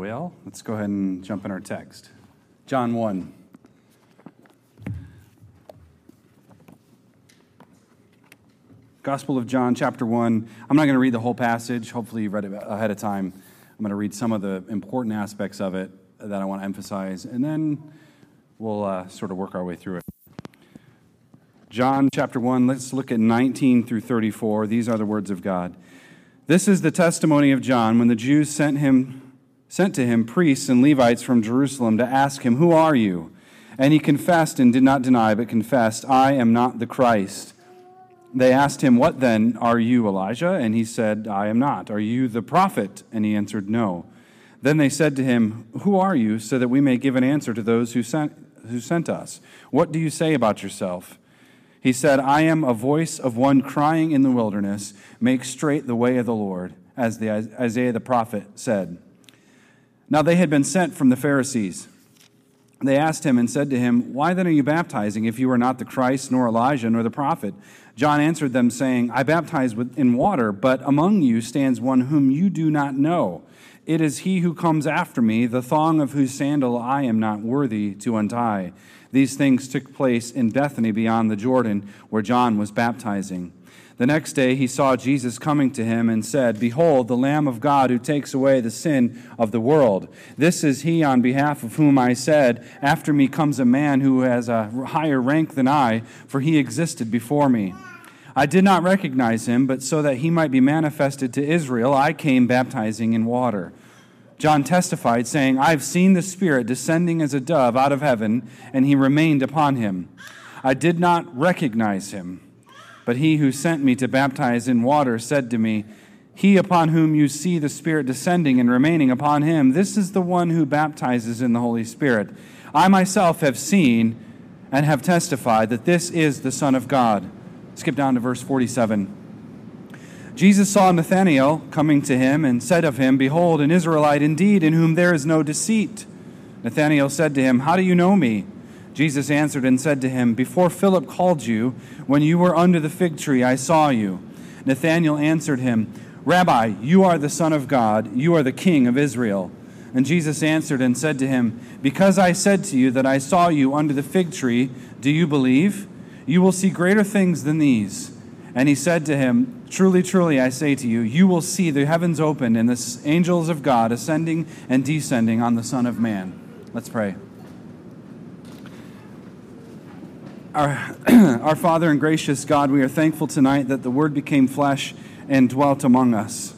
Well, let's go ahead and jump in our text. John 1. Gospel of John, chapter 1. I'm not going to read the whole passage. Hopefully, you read it ahead of time. I'm going to read some of the important aspects of it that I want to emphasize, and then we'll uh, sort of work our way through it. John chapter 1, let's look at 19 through 34. These are the words of God. This is the testimony of John when the Jews sent him sent to him priests and Levites from Jerusalem to ask him, "Who are you?" And he confessed and did not deny, but confessed, "I am not the Christ." They asked him, "What then? Are you Elijah?" And he said, "I am not." "Are you the prophet?" And he answered, "No." Then they said to him, "Who are you?" so that we may give an answer to those who sent who sent us. What do you say about yourself? He said, I am a voice of one crying in the wilderness, make straight the way of the Lord, as the Isaiah the prophet said. Now they had been sent from the Pharisees. They asked him and said to him, Why then are you baptizing if you are not the Christ, nor Elijah, nor the prophet? John answered them, saying, I baptize in water, but among you stands one whom you do not know. It is he who comes after me, the thong of whose sandal I am not worthy to untie. These things took place in Bethany beyond the Jordan, where John was baptizing. The next day he saw Jesus coming to him and said, Behold, the Lamb of God who takes away the sin of the world. This is he on behalf of whom I said, After me comes a man who has a higher rank than I, for he existed before me. I did not recognize him, but so that he might be manifested to Israel, I came baptizing in water. John testified, saying, I've seen the Spirit descending as a dove out of heaven, and he remained upon him. I did not recognize him, but he who sent me to baptize in water said to me, He upon whom you see the Spirit descending and remaining upon him, this is the one who baptizes in the Holy Spirit. I myself have seen and have testified that this is the Son of God. Skip down to verse 47. Jesus saw Nathanael coming to him and said of him, Behold, an Israelite indeed, in whom there is no deceit. Nathanael said to him, How do you know me? Jesus answered and said to him, Before Philip called you, when you were under the fig tree, I saw you. Nathanael answered him, Rabbi, you are the Son of God, you are the King of Israel. And Jesus answered and said to him, Because I said to you that I saw you under the fig tree, do you believe? You will see greater things than these. And he said to him, Truly, truly, I say to you, you will see the heavens opened and the angels of God ascending and descending on the Son of Man. Let's pray. Our, our Father and gracious God, we are thankful tonight that the Word became flesh and dwelt among us.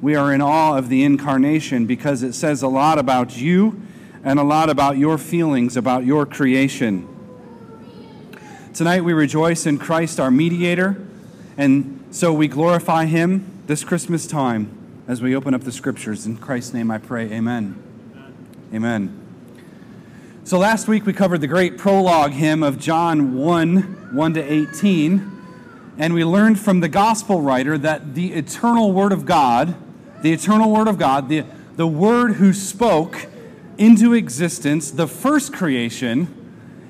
We are in awe of the incarnation because it says a lot about you and a lot about your feelings about your creation. Tonight we rejoice in Christ, our mediator, and so we glorify him this Christmas time as we open up the scriptures. In Christ's name I pray, amen. Amen. So last week we covered the great prologue hymn of John 1 1 to 18, and we learned from the gospel writer that the eternal Word of God, the eternal Word of God, the, the Word who spoke into existence the first creation,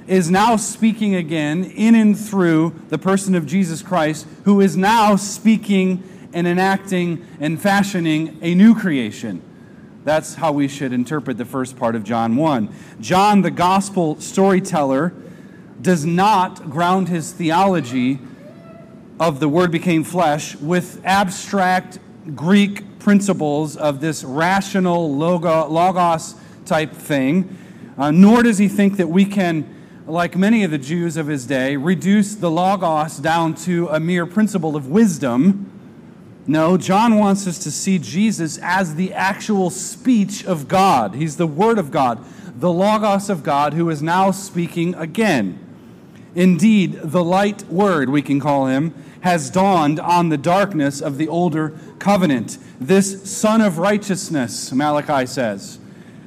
is now speaking again in and through the person of Jesus Christ, who is now speaking and enacting and fashioning a new creation. That's how we should interpret the first part of John 1. John, the gospel storyteller, does not ground his theology of the Word became flesh with abstract Greek principles of this rational logos type thing, uh, nor does he think that we can like many of the Jews of his day, reduce the Logos down to a mere principle of wisdom. No, John wants us to see Jesus as the actual speech of God. He's the Word of God, the Logos of God, who is now speaking again. Indeed, the light Word, we can call him, has dawned on the darkness of the older covenant. This Sun of Righteousness, Malachi says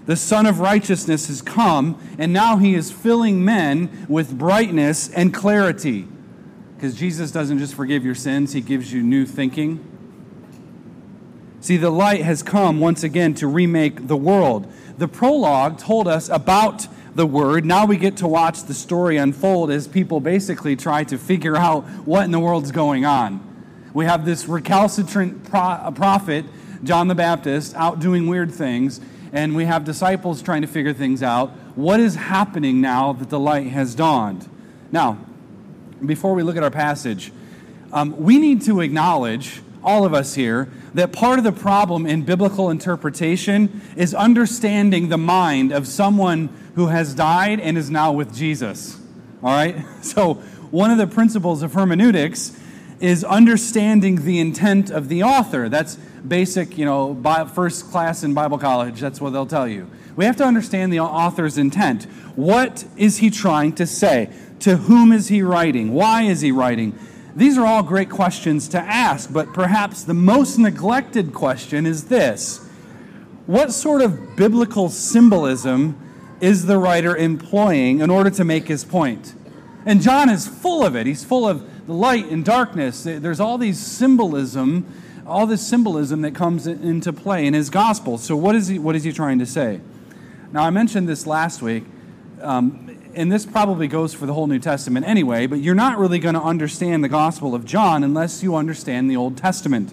the Sun of Righteousness has come, and now he is filling men with brightness and clarity. Because Jesus doesn't just forgive your sins, he gives you new thinking. See, the light has come once again to remake the world. The prologue told us about the word. Now we get to watch the story unfold as people basically try to figure out what in the world's going on. We have this recalcitrant prophet John the Baptist out doing weird things, and we have disciples trying to figure things out. What is happening now that the light has dawned? Now, before we look at our passage, um, we need to acknowledge, all of us here, that part of the problem in biblical interpretation is understanding the mind of someone who has died and is now with Jesus. All right? So, one of the principles of hermeneutics is understanding the intent of the author. That's basic, you know, first class in Bible college. That's what they'll tell you. We have to understand the author's intent. What is he trying to say? To whom is he writing? Why is he writing? These are all great questions to ask, but perhaps the most neglected question is this What sort of biblical symbolism is the writer employing in order to make his point? And John is full of it. He's full of the light and darkness. There's all these symbolism, all this symbolism that comes into play in his gospel. So what is he, what is he trying to say? Now, I mentioned this last week. Um, and this probably goes for the whole New Testament anyway, but you're not really going to understand the Gospel of John unless you understand the Old Testament.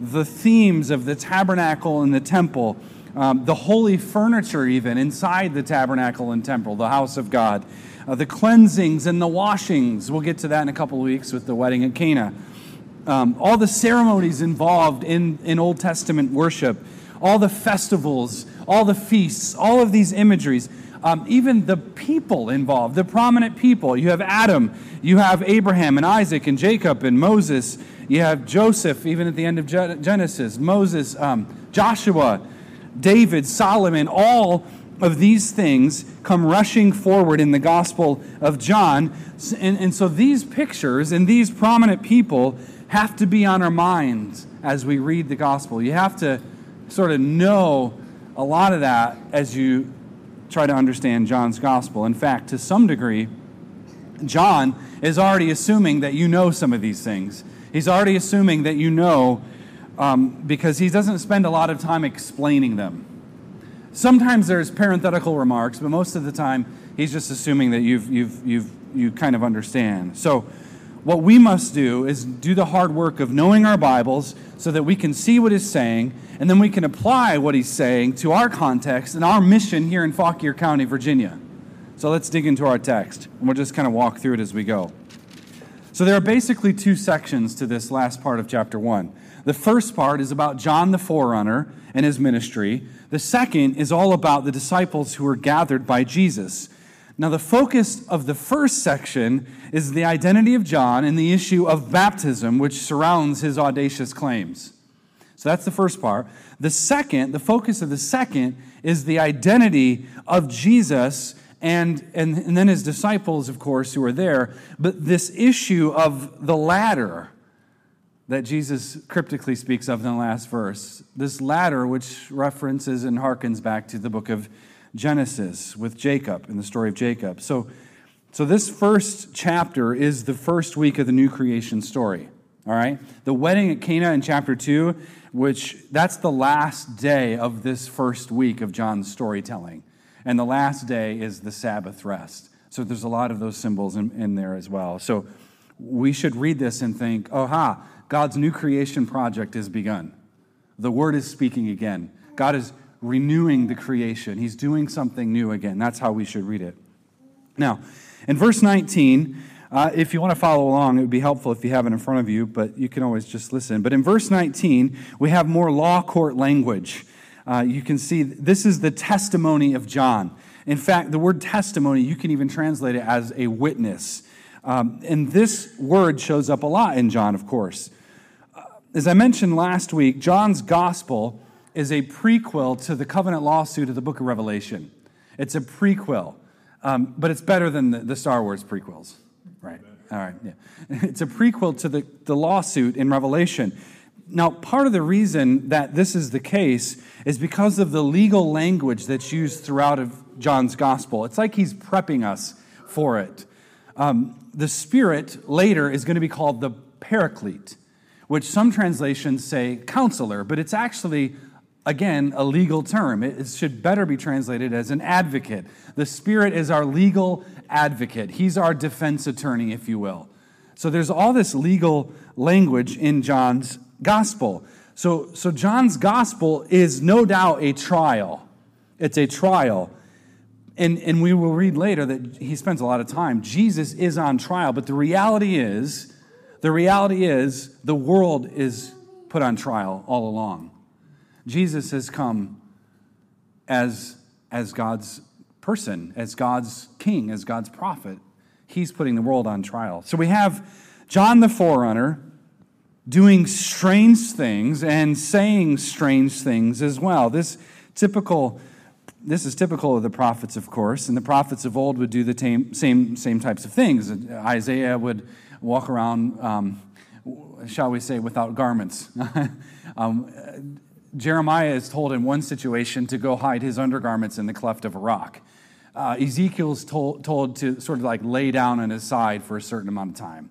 The themes of the tabernacle and the temple, um, the holy furniture, even inside the tabernacle and temple, the house of God, uh, the cleansings and the washings. We'll get to that in a couple of weeks with the wedding at Cana. Um, all the ceremonies involved in, in Old Testament worship, all the festivals, all the feasts, all of these imageries um, even the people involved, the prominent people. You have Adam, you have Abraham and Isaac and Jacob and Moses, you have Joseph, even at the end of Genesis, Moses, um, Joshua, David, Solomon, all of these things come rushing forward in the Gospel of John. And, and so these pictures and these prominent people have to be on our minds as we read the Gospel. You have to sort of know a lot of that as you try to understand John's gospel. In fact, to some degree, John is already assuming that you know some of these things. He's already assuming that you know um, because he doesn't spend a lot of time explaining them. Sometimes there's parenthetical remarks, but most of the time he's just assuming that you've, you've, you've, you kind of understand. So, what we must do is do the hard work of knowing our Bibles so that we can see what he's saying and then we can apply what he's saying to our context and our mission here in Fauquier County, Virginia. So let's dig into our text and we'll just kind of walk through it as we go. So there are basically two sections to this last part of chapter 1. The first part is about John the forerunner and his ministry. The second is all about the disciples who were gathered by Jesus. Now, the focus of the first section is the identity of John and the issue of baptism, which surrounds his audacious claims. So that's the first part. The second, the focus of the second, is the identity of Jesus and, and, and then his disciples, of course, who are there. But this issue of the ladder that Jesus cryptically speaks of in the last verse, this ladder, which references and harkens back to the book of Genesis with Jacob in the story of Jacob. So, so this first chapter is the first week of the new creation story. All right? The wedding at Cana in chapter 2, which that's the last day of this first week of John's storytelling. And the last day is the Sabbath rest. So there's a lot of those symbols in, in there as well. So we should read this and think, oh, ha, God's new creation project is begun. The word is speaking again. God is renewing the creation. He's doing something new again. That's how we should read it. Now, in verse 19, uh, if you want to follow along, it would be helpful if you have it in front of you, but you can always just listen. But in verse 19, we have more law court language. Uh, you can see this is the testimony of John. In fact, the word testimony, you can even translate it as a witness. Um, and this word shows up a lot in John, of course. Uh, as I mentioned last week, John's gospel is a prequel to the covenant lawsuit of the book of Revelation. It's a prequel, um, but it's better than the, the, Star Wars prequels. Right. All right. Yeah. It's a prequel to the, the lawsuit in Revelation. Now, part of the reason that this is the case is because of the legal language that's used throughout of John's gospel. It's like he's prepping us for it. Um, the Spirit later is going to be called the Paraclete, which some translations say counselor, but it's actually again, a legal term. It should better be translated as an advocate. The Spirit is our legal advocate, He's our defense attorney, if you will. So there's all this legal language in John's gospel. So, so John's gospel is no doubt a trial. It's a trial. And, and we will read later that he spends a lot of time. Jesus is on trial, but the reality is, the reality is, the world is put on trial all along. Jesus has come as, as God's person, as God's king, as God's prophet. He's putting the world on trial. So we have John the forerunner doing strange things and saying strange things as well. This typical this is typical of the prophets, of course, and the prophets of old would do the same, same, same types of things. Isaiah would walk around, um, shall we say, without garments. um, Jeremiah is told in one situation to go hide his undergarments in the cleft of a rock. Uh, Ezekiel's told, told to sort of like lay down on his side for a certain amount of time.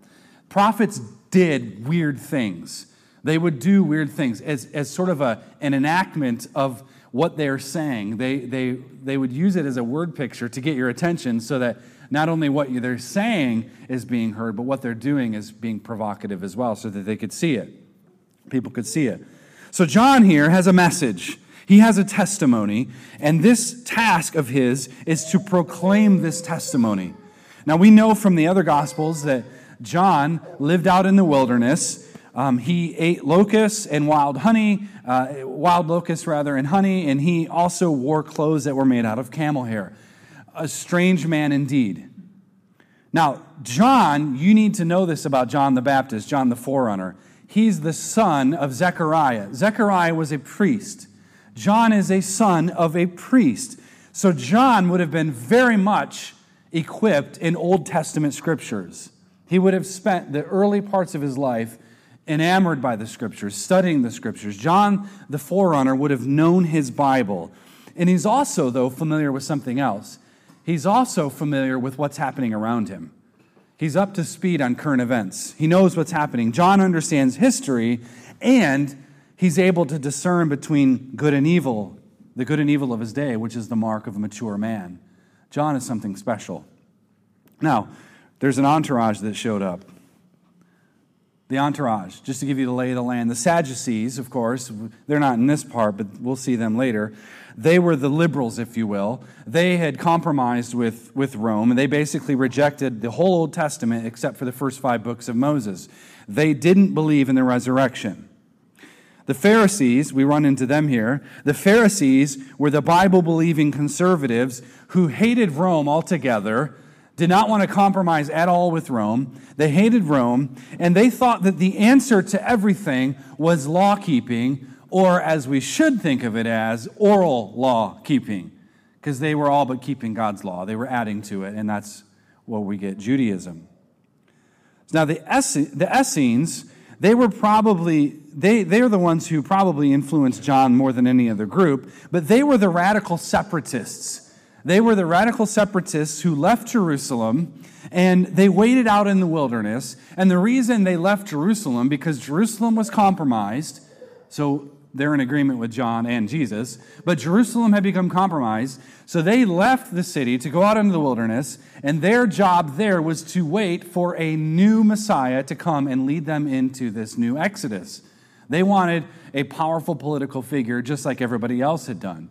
Prophets did weird things. They would do weird things as, as sort of a, an enactment of what they're saying. They, they, they would use it as a word picture to get your attention so that not only what they're saying is being heard, but what they're doing is being provocative as well so that they could see it. People could see it. So, John here has a message. He has a testimony, and this task of his is to proclaim this testimony. Now, we know from the other Gospels that John lived out in the wilderness. Um, he ate locusts and wild honey, uh, wild locusts rather, and honey, and he also wore clothes that were made out of camel hair. A strange man indeed. Now, John, you need to know this about John the Baptist, John the forerunner. He's the son of Zechariah. Zechariah was a priest. John is a son of a priest. So, John would have been very much equipped in Old Testament scriptures. He would have spent the early parts of his life enamored by the scriptures, studying the scriptures. John, the forerunner, would have known his Bible. And he's also, though, familiar with something else. He's also familiar with what's happening around him. He's up to speed on current events. He knows what's happening. John understands history, and he's able to discern between good and evil, the good and evil of his day, which is the mark of a mature man. John is something special. Now, there's an entourage that showed up. The entourage, just to give you the lay of the land. The Sadducees, of course, they're not in this part, but we'll see them later. They were the liberals, if you will. They had compromised with, with Rome, and they basically rejected the whole Old Testament except for the first five books of Moses. They didn't believe in the resurrection. The Pharisees, we run into them here. The Pharisees were the Bible believing conservatives who hated Rome altogether did not want to compromise at all with Rome. They hated Rome, and they thought that the answer to everything was law keeping, or as we should think of it as, oral law keeping, because they were all but keeping God's law. They were adding to it, and that's what we get Judaism. Now, the, the Essenes, they were probably, they, they're the ones who probably influenced John more than any other group, but they were the radical separatists they were the radical separatists who left Jerusalem and they waited out in the wilderness. And the reason they left Jerusalem, because Jerusalem was compromised, so they're in agreement with John and Jesus, but Jerusalem had become compromised. So they left the city to go out into the wilderness, and their job there was to wait for a new Messiah to come and lead them into this new Exodus. They wanted a powerful political figure just like everybody else had done.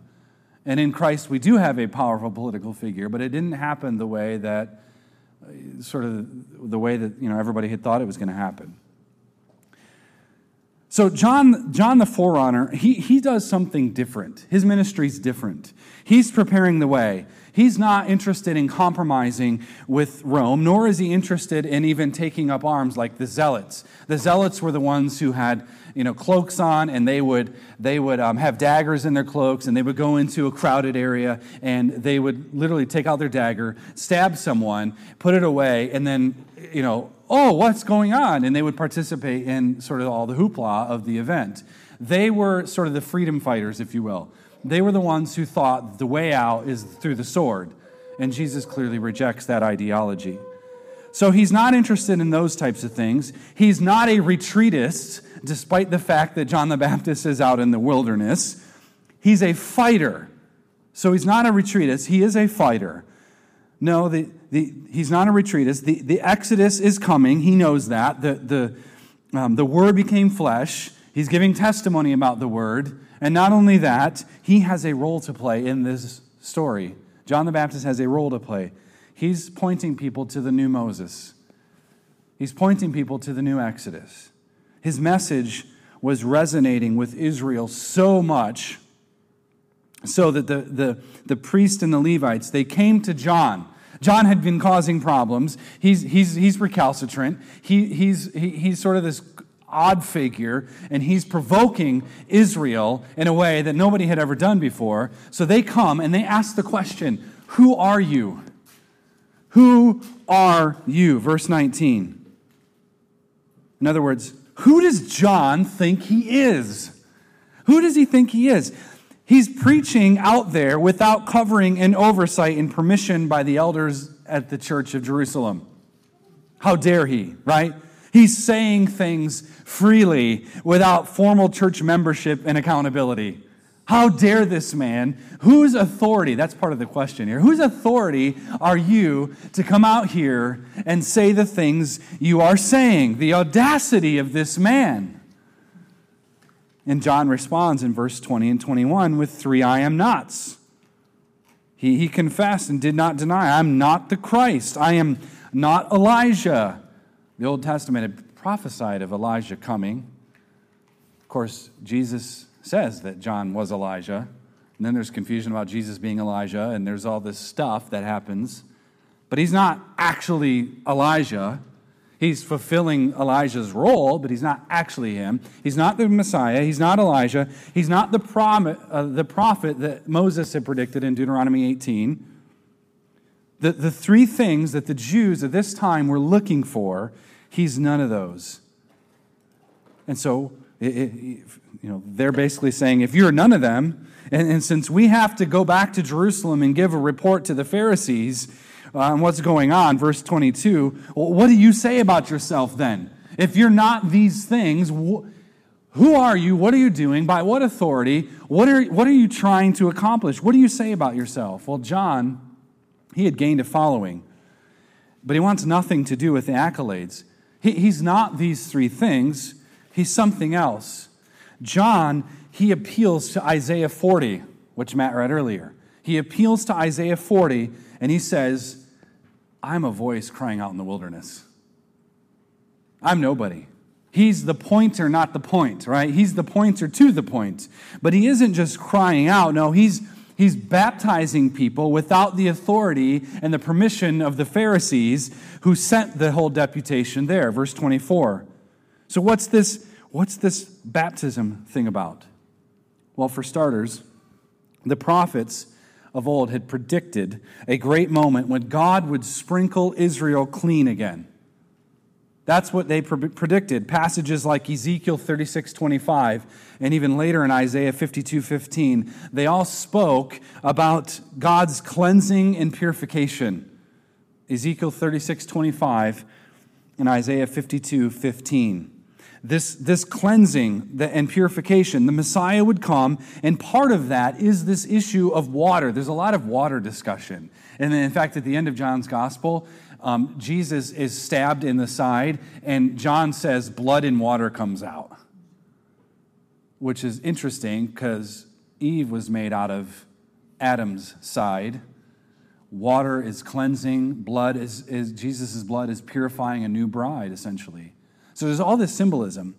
And in Christ, we do have a powerful political figure, but it didn't happen the way that, sort of the way that you know everybody had thought it was going to happen. So John, John the forerunner, he, he does something different. His ministry is different. He's preparing the way. He's not interested in compromising with Rome, nor is he interested in even taking up arms like the Zealots. The Zealots were the ones who had you know, cloaks on, and they would, they would um, have daggers in their cloaks, and they would go into a crowded area, and they would literally take out their dagger, stab someone, put it away, and then, you know, oh, what's going on? And they would participate in sort of all the hoopla of the event. They were sort of the freedom fighters, if you will. They were the ones who thought the way out is through the sword. And Jesus clearly rejects that ideology. So he's not interested in those types of things. He's not a retreatist, despite the fact that John the Baptist is out in the wilderness. He's a fighter. So he's not a retreatist, he is a fighter. No, the, the, he's not a retreatist. The, the Exodus is coming. He knows that. The, the, um, the Word became flesh. He's giving testimony about the word. And not only that, he has a role to play in this story. John the Baptist has a role to play. He's pointing people to the new Moses, he's pointing people to the new Exodus. His message was resonating with Israel so much so that the, the, the priest and the Levites, they came to John. John had been causing problems. He's, he's, he's recalcitrant. He, he's, he, he's sort of this odd figure, and he's provoking Israel in a way that nobody had ever done before. So they come and they ask the question Who are you? Who are you? Verse 19. In other words, who does John think he is? Who does he think he is? He's preaching out there without covering and oversight and permission by the elders at the church of Jerusalem. How dare he, right? He's saying things freely without formal church membership and accountability. How dare this man? Whose authority, that's part of the question here, whose authority are you to come out here and say the things you are saying? The audacity of this man. And John responds in verse 20 and 21 with three I am nots. He, he confessed and did not deny, I'm not the Christ. I am not Elijah. The Old Testament had prophesied of Elijah coming. Of course, Jesus says that John was Elijah. And then there's confusion about Jesus being Elijah, and there's all this stuff that happens. But he's not actually Elijah. He's fulfilling Elijah's role, but he's not actually him. He's not the Messiah. He's not Elijah. He's not the, prom- uh, the prophet that Moses had predicted in Deuteronomy 18. The, the three things that the Jews at this time were looking for, he's none of those. And so it, it, you know, they're basically saying, if you're none of them, and, and, since we have to go back to Jerusalem and give a report to the Pharisees uh, on what's going on, verse 22, well, what do you say about yourself then? If you're not these things, wh- who are you? What are you doing? By what authority? What are, what are you trying to accomplish? What do you say about yourself? Well, John, he had gained a following, but he wants nothing to do with the accolades. He, he's not these three things. He's something else. John, he appeals to Isaiah 40, which Matt read earlier. He appeals to Isaiah 40 and he says, I'm a voice crying out in the wilderness. I'm nobody. He's the pointer, not the point, right? He's the pointer to the point. But he isn't just crying out. No, he's, he's baptizing people without the authority and the permission of the Pharisees who sent the whole deputation there. Verse 24. So, what's this, what's this baptism thing about? Well, for starters, the prophets of old had predicted a great moment when God would sprinkle Israel clean again. That's what they pre- predicted. Passages like Ezekiel 36 25 and even later in Isaiah 52 15, they all spoke about God's cleansing and purification. Ezekiel 36 25 and Isaiah 52 15 this, this cleansing and purification. The Messiah would come, and part of that is this issue of water. There's a lot of water discussion. And in fact, at the end of John's gospel, um, Jesus is stabbed in the side, and John says blood and water comes out, which is interesting because Eve was made out of Adam's side. Water is cleansing, blood is, is Jesus' blood is purifying a new bride, essentially. So there's all this symbolism.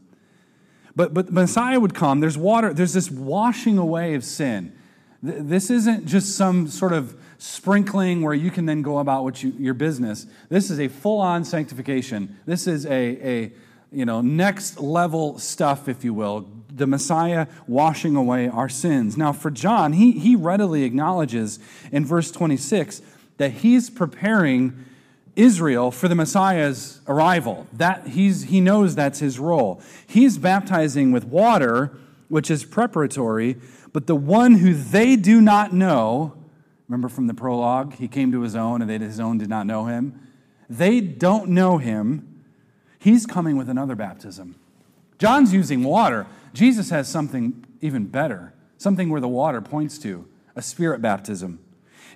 But, but Messiah would come, there's water, there's this washing away of sin. This isn't just some sort of sprinkling where you can then go about what you, your business. This is a full on sanctification. This is a, a you know, next level stuff, if you will. The Messiah washing away our sins. Now, for John, he, he readily acknowledges in verse 26 that he's preparing Israel for the Messiah's arrival. That he's, he knows that's his role. He's baptizing with water, which is preparatory, but the one who they do not know, remember from the prologue, he came to his own and they, his own did not know him. They don't know him. He's coming with another baptism. John's using water. Jesus has something even better, something where the water points to a spirit baptism.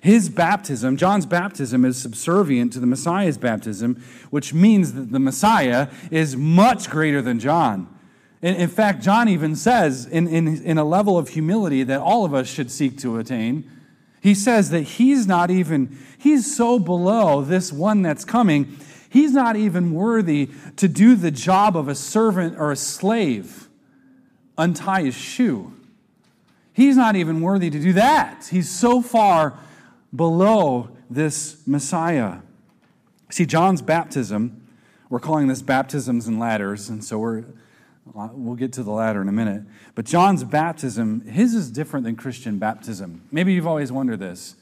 His baptism, John's baptism, is subservient to the Messiah's baptism, which means that the Messiah is much greater than John. In, in fact, John even says, in, in, in a level of humility that all of us should seek to attain, he says that he's not even, he's so below this one that's coming, he's not even worthy to do the job of a servant or a slave, untie his shoe. He's not even worthy to do that. He's so far below this Messiah. See, John's baptism, we're calling this baptisms and ladders, and so we're We'll get to the ladder in a minute. But John's baptism, his is different than Christian baptism. Maybe you've always wondered this.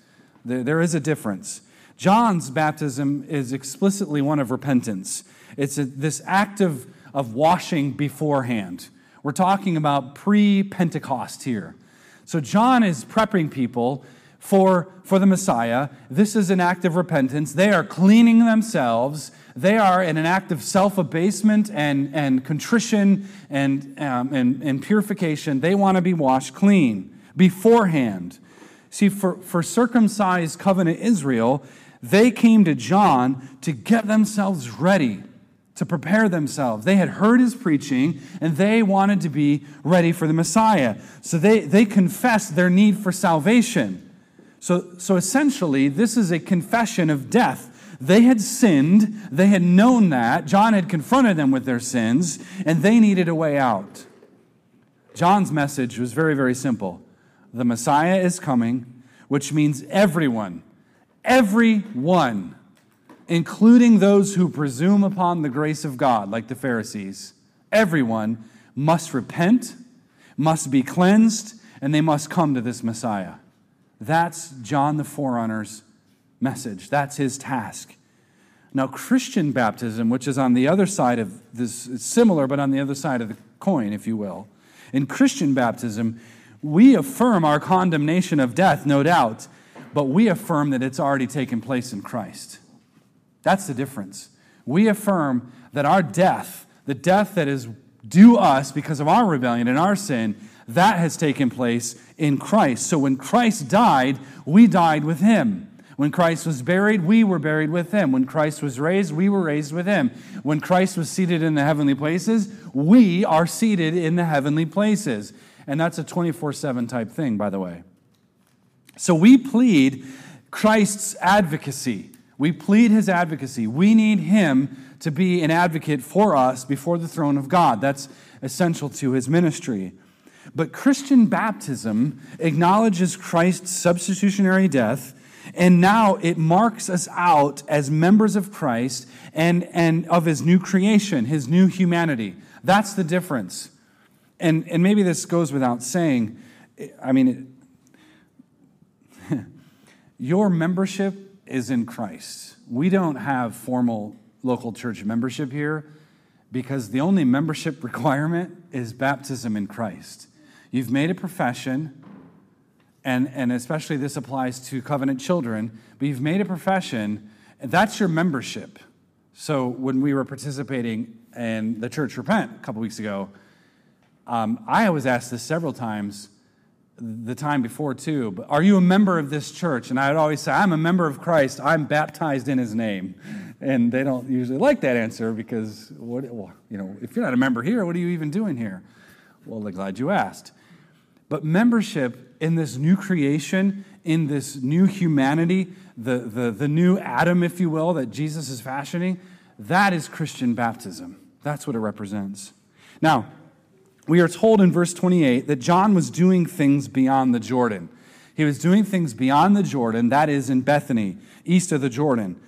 There, there is a difference. John's baptism is explicitly one of repentance, it's a, this act of, of washing beforehand. We're talking about pre Pentecost here. So John is prepping people for, for the Messiah. This is an act of repentance. They are cleaning themselves they are in an act of self abasement and, and contrition and, um, and, and purification. They want to be washed clean beforehand. See, for, for circumcised covenant Israel, they came to John to get themselves ready, to prepare themselves. They had heard his preaching and they wanted to be ready for the Messiah. So they, they confessed their need for salvation. So, so essentially, this is a confession of death they had sinned, they had known that. John had confronted them with their sins, and they needed a way out. John's message was very, very simple The Messiah is coming, which means everyone, everyone, including those who presume upon the grace of God, like the Pharisees, everyone must repent, must be cleansed, and they must come to this Messiah. That's John the forerunner's message. That's his task. Now, Christian baptism, which is on the other side of this, it's similar, but on the other side of the coin, if you will. In Christian baptism, we affirm our condemnation of death, no doubt, but we affirm that it's already taken place in Christ. That's the difference. We affirm that our death, the death that is due us because of our rebellion and our sin, that has taken place in Christ. So when Christ died, we died with him. When Christ was buried, we were buried with him. When Christ was raised, we were raised with him. When Christ was seated in the heavenly places, we are seated in the heavenly places. And that's a 24 7 type thing, by the way. So we plead Christ's advocacy. We plead his advocacy. We need him to be an advocate for us before the throne of God. That's essential to his ministry. But Christian baptism acknowledges Christ's substitutionary death and now it marks us out as members of Christ and, and of his new creation, his new humanity. That's the difference. And, and maybe this goes without saying. I mean, it, your membership is in Christ. We don't have formal local church membership here because the only membership requirement is baptism in Christ. You've made a profession and, and especially this applies to covenant children, but you've made a profession, and that's your membership. So when we were participating in the church repent a couple weeks ago, um, I was asked this several times the time before too but are you a member of this church? And i would always say i'm a member of christ. I'm baptized in his name. And they don't usually like that answer because what well, you know if you're not a member here what are you even doing here? Well they're glad you asked but membership in this new creation, in this new humanity, the, the, the new Adam, if you will, that Jesus is fashioning, that is Christian baptism. That's what it represents. Now, we are told in verse 28 that John was doing things beyond the Jordan. He was doing things beyond the Jordan, that is in Bethany, east of the Jordan.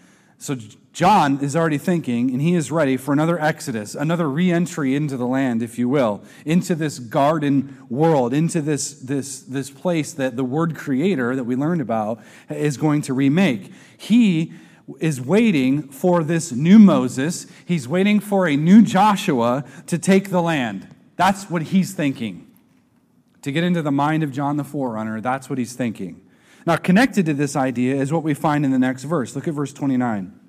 So John is already thinking, and he is ready for another exodus, another re entry into the land, if you will, into this garden world, into this, this, this place that the word creator that we learned about is going to remake. He is waiting for this new Moses, he's waiting for a new Joshua to take the land. That's what he's thinking. To get into the mind of John the Forerunner, that's what he's thinking. Now, connected to this idea is what we find in the next verse. Look at verse 29.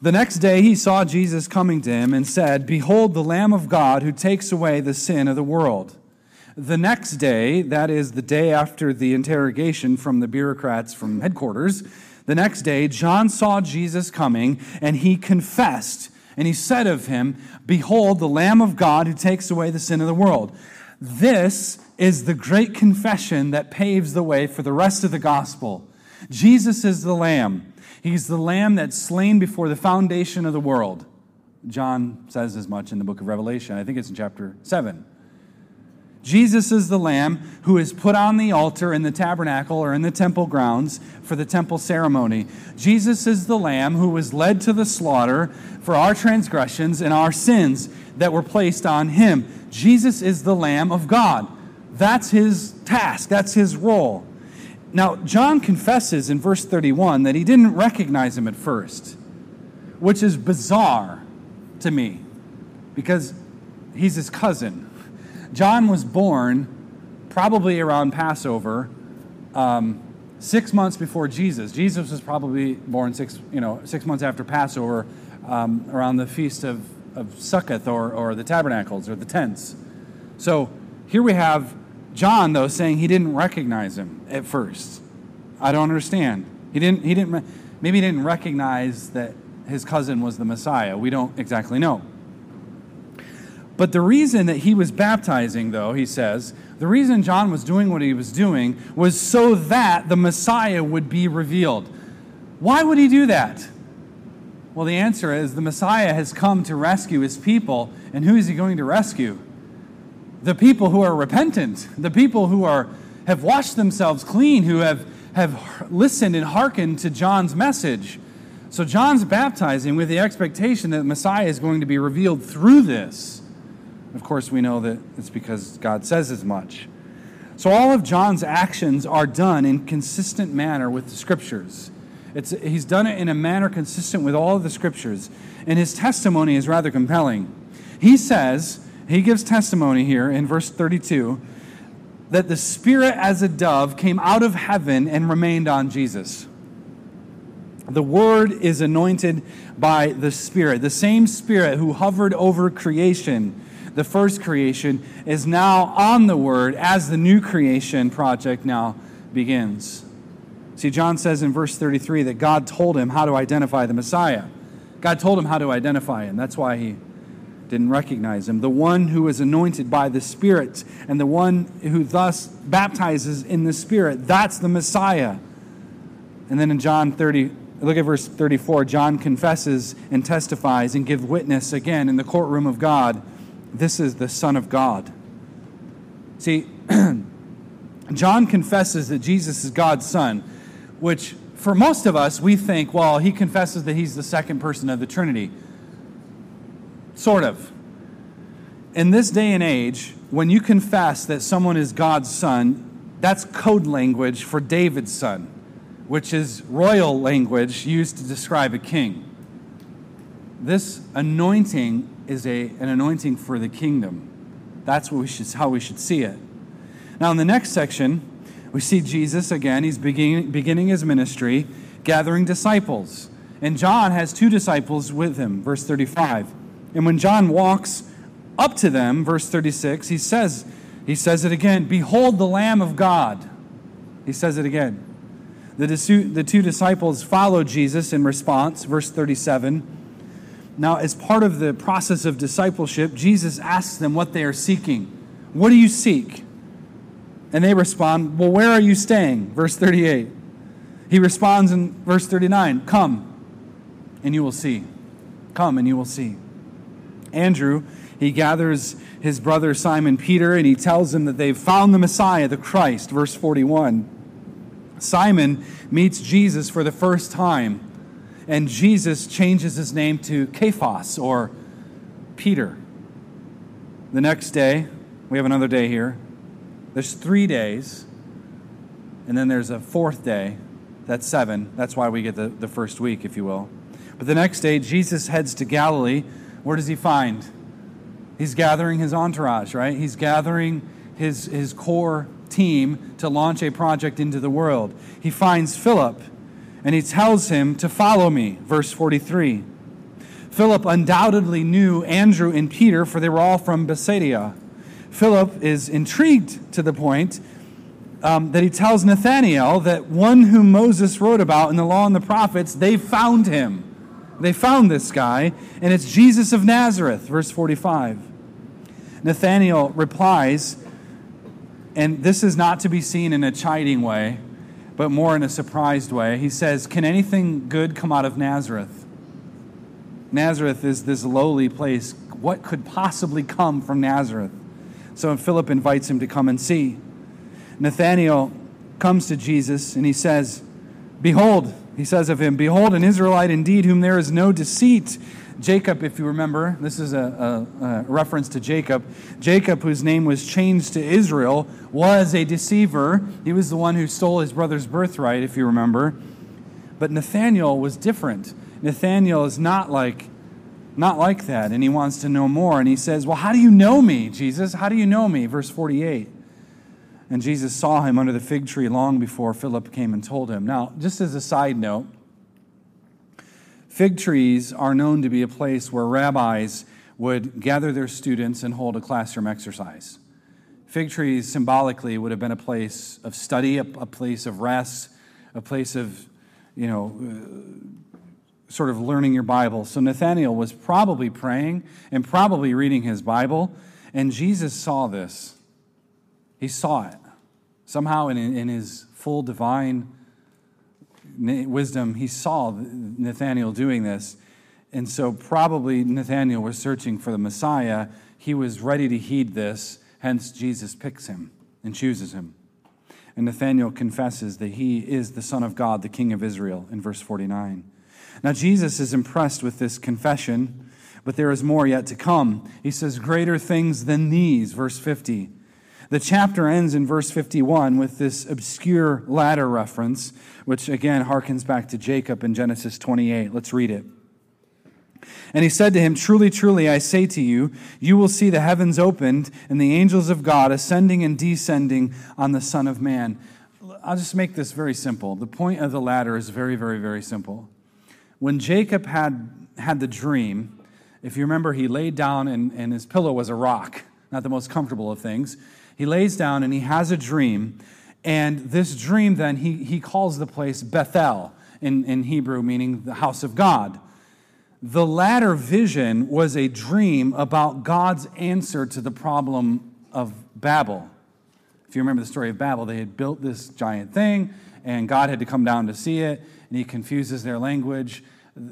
The next day he saw Jesus coming to him and said, Behold, the Lamb of God who takes away the sin of the world. The next day, that is the day after the interrogation from the bureaucrats from headquarters, the next day, John saw Jesus coming and he confessed. And he said of him, Behold, the Lamb of God who takes away the sin of the world. This is the great confession that paves the way for the rest of the gospel. Jesus is the Lamb. He's the Lamb that's slain before the foundation of the world. John says as much in the book of Revelation. I think it's in chapter 7. Jesus is the Lamb who is put on the altar in the tabernacle or in the temple grounds for the temple ceremony. Jesus is the Lamb who was led to the slaughter for our transgressions and our sins that were placed on him. Jesus is the Lamb of God. That's his task, that's his role. Now, John confesses in verse 31 that he didn't recognize him at first, which is bizarre to me because he's his cousin. John was born probably around Passover, um, six months before Jesus. Jesus was probably born six, you know, six months after Passover, um, around the feast of, of Succoth or, or the tabernacles or the tents. So here we have John, though, saying he didn't recognize him at first. I don't understand. He didn't, he didn't, maybe he didn't recognize that his cousin was the Messiah. We don't exactly know. But the reason that he was baptizing, though, he says, the reason John was doing what he was doing was so that the Messiah would be revealed. Why would he do that? Well, the answer is the Messiah has come to rescue his people, and who is he going to rescue? The people who are repentant, the people who are have washed themselves clean, who have, have listened and hearkened to John's message. So John's baptizing with the expectation that Messiah is going to be revealed through this. Of course, we know that it's because God says as much. So all of John's actions are done in consistent manner with the scriptures. It's, he's done it in a manner consistent with all of the scriptures, and his testimony is rather compelling. He says, he gives testimony here in verse 32 that the Spirit as a dove came out of heaven and remained on Jesus. The Word is anointed by the Spirit, the same Spirit who hovered over creation the first creation, is now on the Word as the new creation project now begins. See, John says in verse 33 that God told him how to identify the Messiah. God told him how to identify him. That's why he didn't recognize him. The one who is anointed by the Spirit and the one who thus baptizes in the Spirit, that's the Messiah. And then in John 30, look at verse 34, John confesses and testifies and gives witness again in the courtroom of God this is the Son of God. See, John confesses that Jesus is God's Son, which for most of us, we think, well, he confesses that he's the second person of the Trinity. Sort of. In this day and age, when you confess that someone is God's son, that's code language for David's son, which is royal language used to describe a king. This anointing is a, an anointing for the kingdom. That's what we should, how we should see it. Now, in the next section, we see Jesus again. He's beginning, beginning his ministry, gathering disciples. And John has two disciples with him, verse 35. And when John walks up to them, verse 36, he says, he says it again, Behold the Lamb of God. He says it again. The, the two disciples follow Jesus in response, verse 37. Now, as part of the process of discipleship, Jesus asks them what they are seeking. What do you seek? And they respond, Well, where are you staying? Verse 38. He responds in verse 39 Come, and you will see. Come, and you will see. Andrew, he gathers his brother Simon Peter, and he tells him that they've found the Messiah, the Christ. Verse 41. Simon meets Jesus for the first time and Jesus changes his name to Cephas or Peter. The next day, we have another day here. There's three days, and then there's a fourth day. That's seven. That's why we get the, the first week, if you will. But the next day, Jesus heads to Galilee. Where does he find? He's gathering his entourage, right? He's gathering his, his core team to launch a project into the world. He finds Philip and he tells him to follow me. Verse 43. Philip undoubtedly knew Andrew and Peter, for they were all from Bethsaida. Philip is intrigued to the point um, that he tells Nathanael that one whom Moses wrote about in the law and the prophets, they found him. They found this guy, and it's Jesus of Nazareth, verse 45. Nathanael replies, and this is not to be seen in a chiding way, but more in a surprised way. He says, Can anything good come out of Nazareth? Nazareth is this lowly place. What could possibly come from Nazareth? So Philip invites him to come and see. Nathanael comes to Jesus and he says, Behold, he says of him, Behold, an Israelite indeed, whom there is no deceit. Jacob, if you remember, this is a, a, a, reference to Jacob. Jacob, whose name was changed to Israel, was a deceiver. He was the one who stole his brother's birthright, if you remember. But Nathanael was different. Nathanael is not like, not like that, and he wants to know more. And he says, Well, how do you know me, Jesus? How do you know me? Verse 48. And Jesus saw him under the fig tree long before Philip came and told him. Now, just as a side note, fig trees are known to be a place where rabbis would gather their students and hold a classroom exercise. Fig trees symbolically would have been a place of study, a, a place of rest, a place of, you know, uh, sort of learning your Bible. So Nathanael was probably praying and probably reading his Bible, and Jesus saw this. He saw it. Somehow, in, in his full divine wisdom, he saw Nathanael doing this. And so, probably Nathanael was searching for the Messiah. He was ready to heed this, hence, Jesus picks him and chooses him. And Nathanael confesses that he is the Son of God, the King of Israel, in verse 49. Now, Jesus is impressed with this confession, but there is more yet to come. He says, Greater things than these, verse 50. The chapter ends in verse 51 with this obscure ladder reference, which again harkens back to Jacob in Genesis 28. Let's read it. And he said to him, Truly, truly, I say to you, you will see the heavens opened and the angels of God ascending and descending on the Son of Man. I'll just make this very simple. The point of the ladder is very, very, very simple. When Jacob had, had the dream, if you remember, he laid down and, and his pillow was a rock, not the most comfortable of things. He lays down and he has a dream. And this dream, then, he, he calls the place Bethel in, in Hebrew, meaning the house of God. The ladder vision was a dream about God's answer to the problem of Babel. If you remember the story of Babel, they had built this giant thing, and God had to come down to see it, and he confuses their language.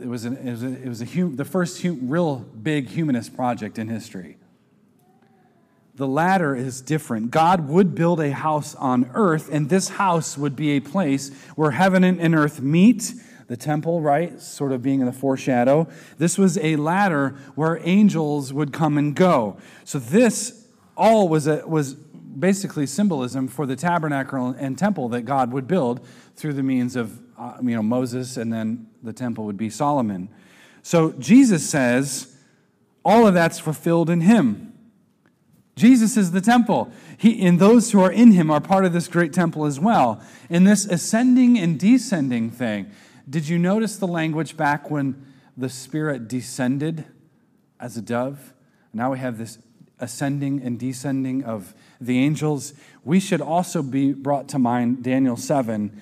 It was, an, it was, a, it was a hum, the first hum, real big humanist project in history. The ladder is different. God would build a house on earth, and this house would be a place where heaven and earth meet. The temple, right? Sort of being in the foreshadow. This was a ladder where angels would come and go. So this all was a, was basically symbolism for the tabernacle and temple that God would build through the means of uh, you know Moses, and then the temple would be Solomon. So Jesus says all of that's fulfilled in Him. Jesus is the temple. He, and those who are in him are part of this great temple as well. In this ascending and descending thing, did you notice the language back when the Spirit descended as a dove? Now we have this ascending and descending of the angels. We should also be brought to mind Daniel 7.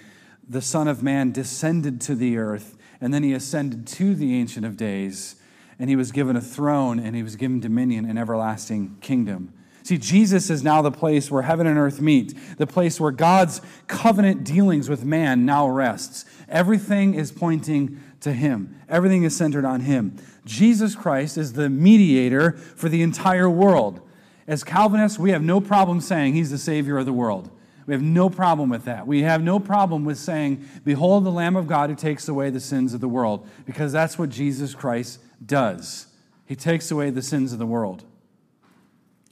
The Son of Man descended to the earth, and then he ascended to the Ancient of Days, and he was given a throne, and he was given dominion and everlasting kingdom. See, Jesus is now the place where heaven and earth meet, the place where God's covenant dealings with man now rests. Everything is pointing to Him, everything is centered on Him. Jesus Christ is the mediator for the entire world. As Calvinists, we have no problem saying He's the Savior of the world. We have no problem with that. We have no problem with saying, Behold the Lamb of God who takes away the sins of the world, because that's what Jesus Christ does. He takes away the sins of the world.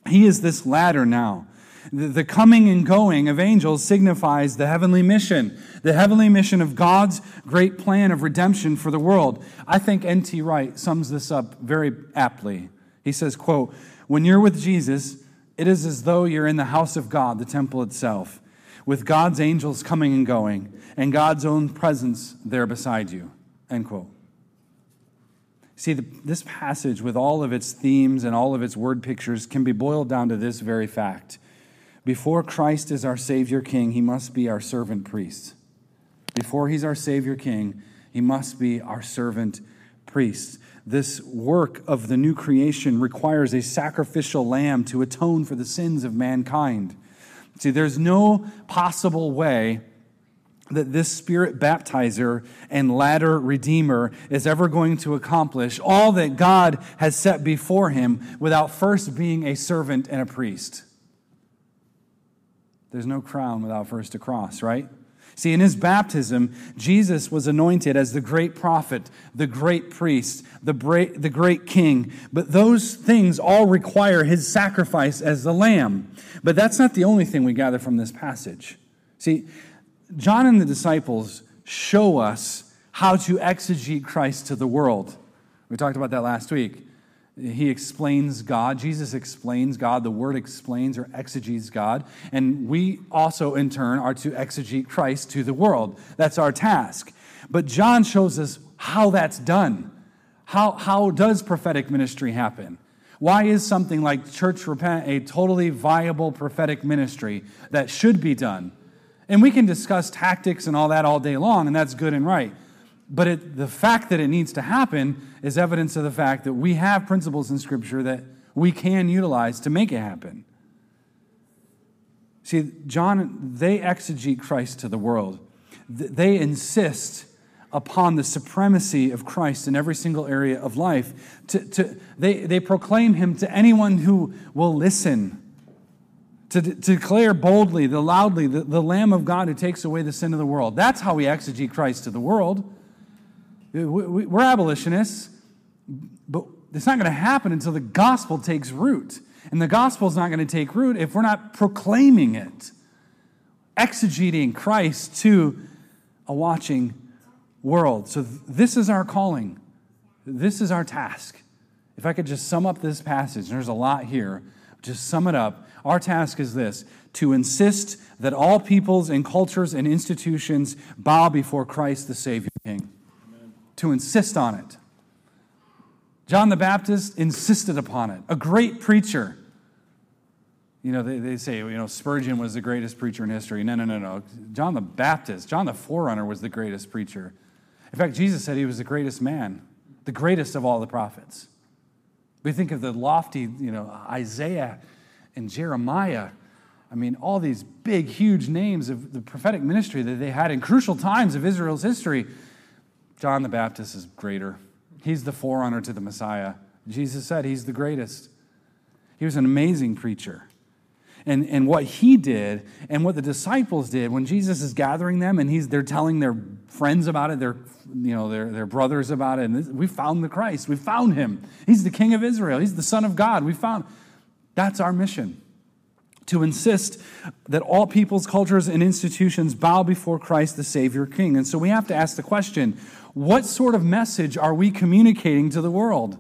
He is this ladder now. The coming and going of angels signifies the heavenly mission, the heavenly mission of God's great plan of redemption for the world. I think N.T. Wright sums this up very aptly. He says, quote, When you're with Jesus, it is as though you're in the house of God, the temple itself, with God's angels coming and going, and God's own presence there beside you. End quote. See, the, this passage, with all of its themes and all of its word pictures, can be boiled down to this very fact. Before Christ is our Savior King, he must be our servant priest. Before he's our Savior King, he must be our servant priest. This work of the new creation requires a sacrificial lamb to atone for the sins of mankind. See, there's no possible way that this spirit baptizer and ladder redeemer is ever going to accomplish all that God has set before him without first being a servant and a priest. There's no crown without first a cross, right? See, in his baptism, Jesus was anointed as the great prophet, the great priest, the, bra- the great king. But those things all require his sacrifice as the lamb. But that's not the only thing we gather from this passage. See, John and the disciples show us how to exegete Christ to the world. We talked about that last week. He explains God. Jesus explains God. The Word explains or exegetes God. And we also, in turn, are to exegete Christ to the world. That's our task. But John shows us how that's done. How, how does prophetic ministry happen? Why is something like Church Repent a totally viable prophetic ministry that should be done? And we can discuss tactics and all that all day long, and that's good and right. But it, the fact that it needs to happen is evidence of the fact that we have principles in Scripture that we can utilize to make it happen. See, John, they exegete Christ to the world. They insist upon the supremacy of Christ in every single area of life. To, to, they, they proclaim him to anyone who will listen. To, to declare boldly, the loudly, the, the Lamb of God who takes away the sin of the world. That's how we exegete Christ to the world. We're abolitionists, but it's not going to happen until the gospel takes root. And the gospel is not going to take root if we're not proclaiming it, exegeting Christ to a watching world. So, this is our calling. This is our task. If I could just sum up this passage, there's a lot here, just sum it up. Our task is this to insist that all peoples and cultures and institutions bow before Christ the Savior King to insist on it. John the Baptist insisted upon it, a great preacher. You know, they, they say, you know, Spurgeon was the greatest preacher in history. No, no, no, no. John the Baptist, John the forerunner, was the greatest preacher. In fact, Jesus said he was the greatest man, the greatest of all the prophets. We think of the lofty, you know, Isaiah and Jeremiah. I mean, all these big, huge names of the prophetic ministry that they had in crucial times of Israel's history. John the Baptist is greater. He's the forerunner to the Messiah. Jesus said he's the greatest. He was an amazing preacher. And, and what he did and what the disciples did when Jesus is gathering them and he's, they're telling their friends about it, their, you know, their, their brothers about it. And this, we found the Christ. We found him. He's the King of Israel. He's the Son of God. We found. That's our mission to insist that all peoples, cultures, and institutions bow before Christ, the Savior King. And so we have to ask the question what sort of message are we communicating to the world?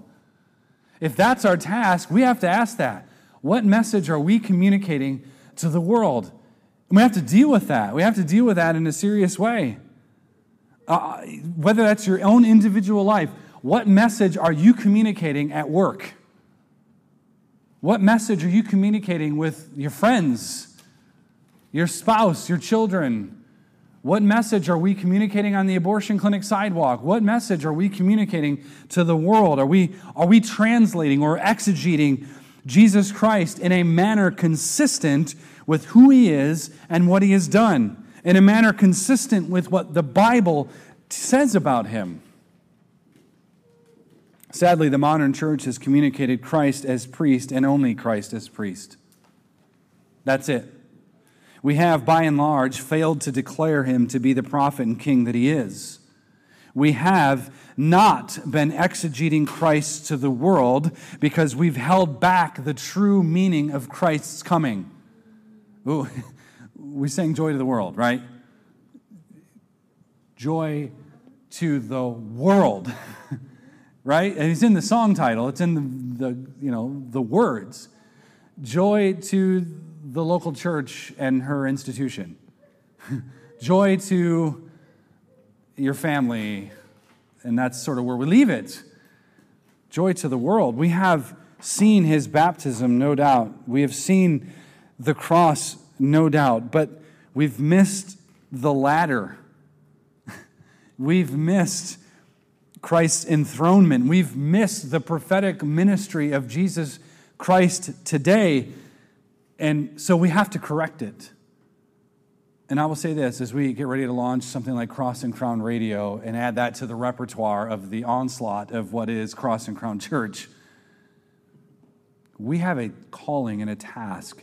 If that's our task, we have to ask that. What message are we communicating to the world? And we have to deal with that. We have to deal with that in a serious way. Uh, whether that's your own individual life, what message are you communicating at work? What message are you communicating with your friends, your spouse, your children? What message are we communicating on the abortion clinic sidewalk? What message are we communicating to the world? Are we, are we translating or exegeting Jesus Christ in a manner consistent with who he is and what he has done, in a manner consistent with what the Bible says about him? Sadly, the modern church has communicated Christ as priest and only Christ as priest. That's it we have, by and large, failed to declare him to be the prophet and king that he is. We have not been exegeting Christ to the world because we've held back the true meaning of Christ's coming. Ooh, we sang joy to the world, right? Joy to the world, right? And it's in the song title, it's in the, the you know, the words. Joy to the local church and her institution. Joy to your family, and that's sort of where we leave it. Joy to the world. We have seen his baptism, no doubt. We have seen the cross, no doubt, but we've missed the ladder. We've missed Christ's enthronement. We've missed the prophetic ministry of Jesus Christ today, and so we have to correct it. And I will say this as we get ready to launch something like Cross and Crown Radio and add that to the repertoire of the onslaught of what is Cross and Crown Church, we have a calling and a task.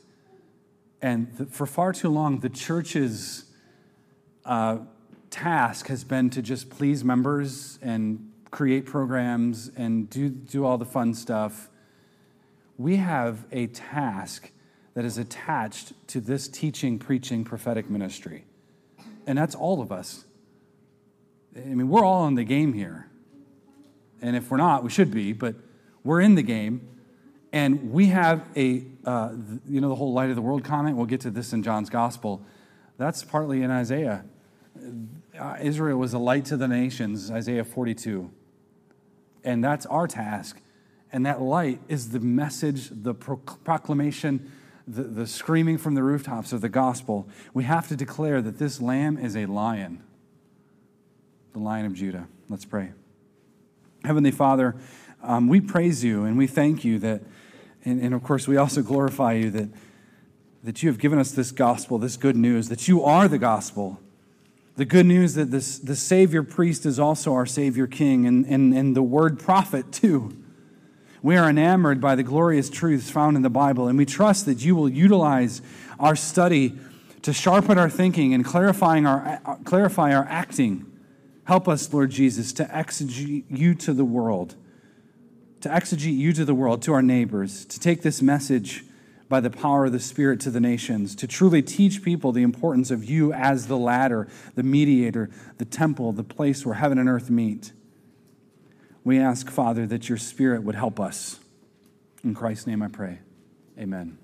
And for far too long, the church's uh, task has been to just please members and create programs and do, do all the fun stuff. We have a task that is attached to this teaching, preaching, prophetic ministry. And that's all of us. I mean, we're all in the game here. And if we're not, we should be, but we're in the game. And we have a, uh, you know, the whole light of the world comment. We'll get to this in John's gospel. That's partly in Isaiah. Uh, Israel was a light to the nations, Isaiah 42. And that's our task. And that light is the message, the proclamation, the, the screaming from the rooftops of the gospel. We have to declare that this lamb is a lion, the lion of Judah. Let's pray. Heavenly Father, um, we praise you and we thank you that, and, and of course, we also glorify you that, that you have given us this gospel, this good news, that you are the gospel the good news that this, the Savior priest is also our Savior King and, and, and the word prophet, too. We are enamored by the glorious truths found in the Bible, and we trust that you will utilize our study to sharpen our thinking and clarifying our, uh, clarify our acting. Help us, Lord Jesus, to exegete you to the world, to exegete you to the world, to our neighbors, to take this message by the power of the Spirit to the nations, to truly teach people the importance of you as the ladder, the mediator, the temple, the place where heaven and earth meet. We ask, Father, that your Spirit would help us. In Christ's name I pray. Amen.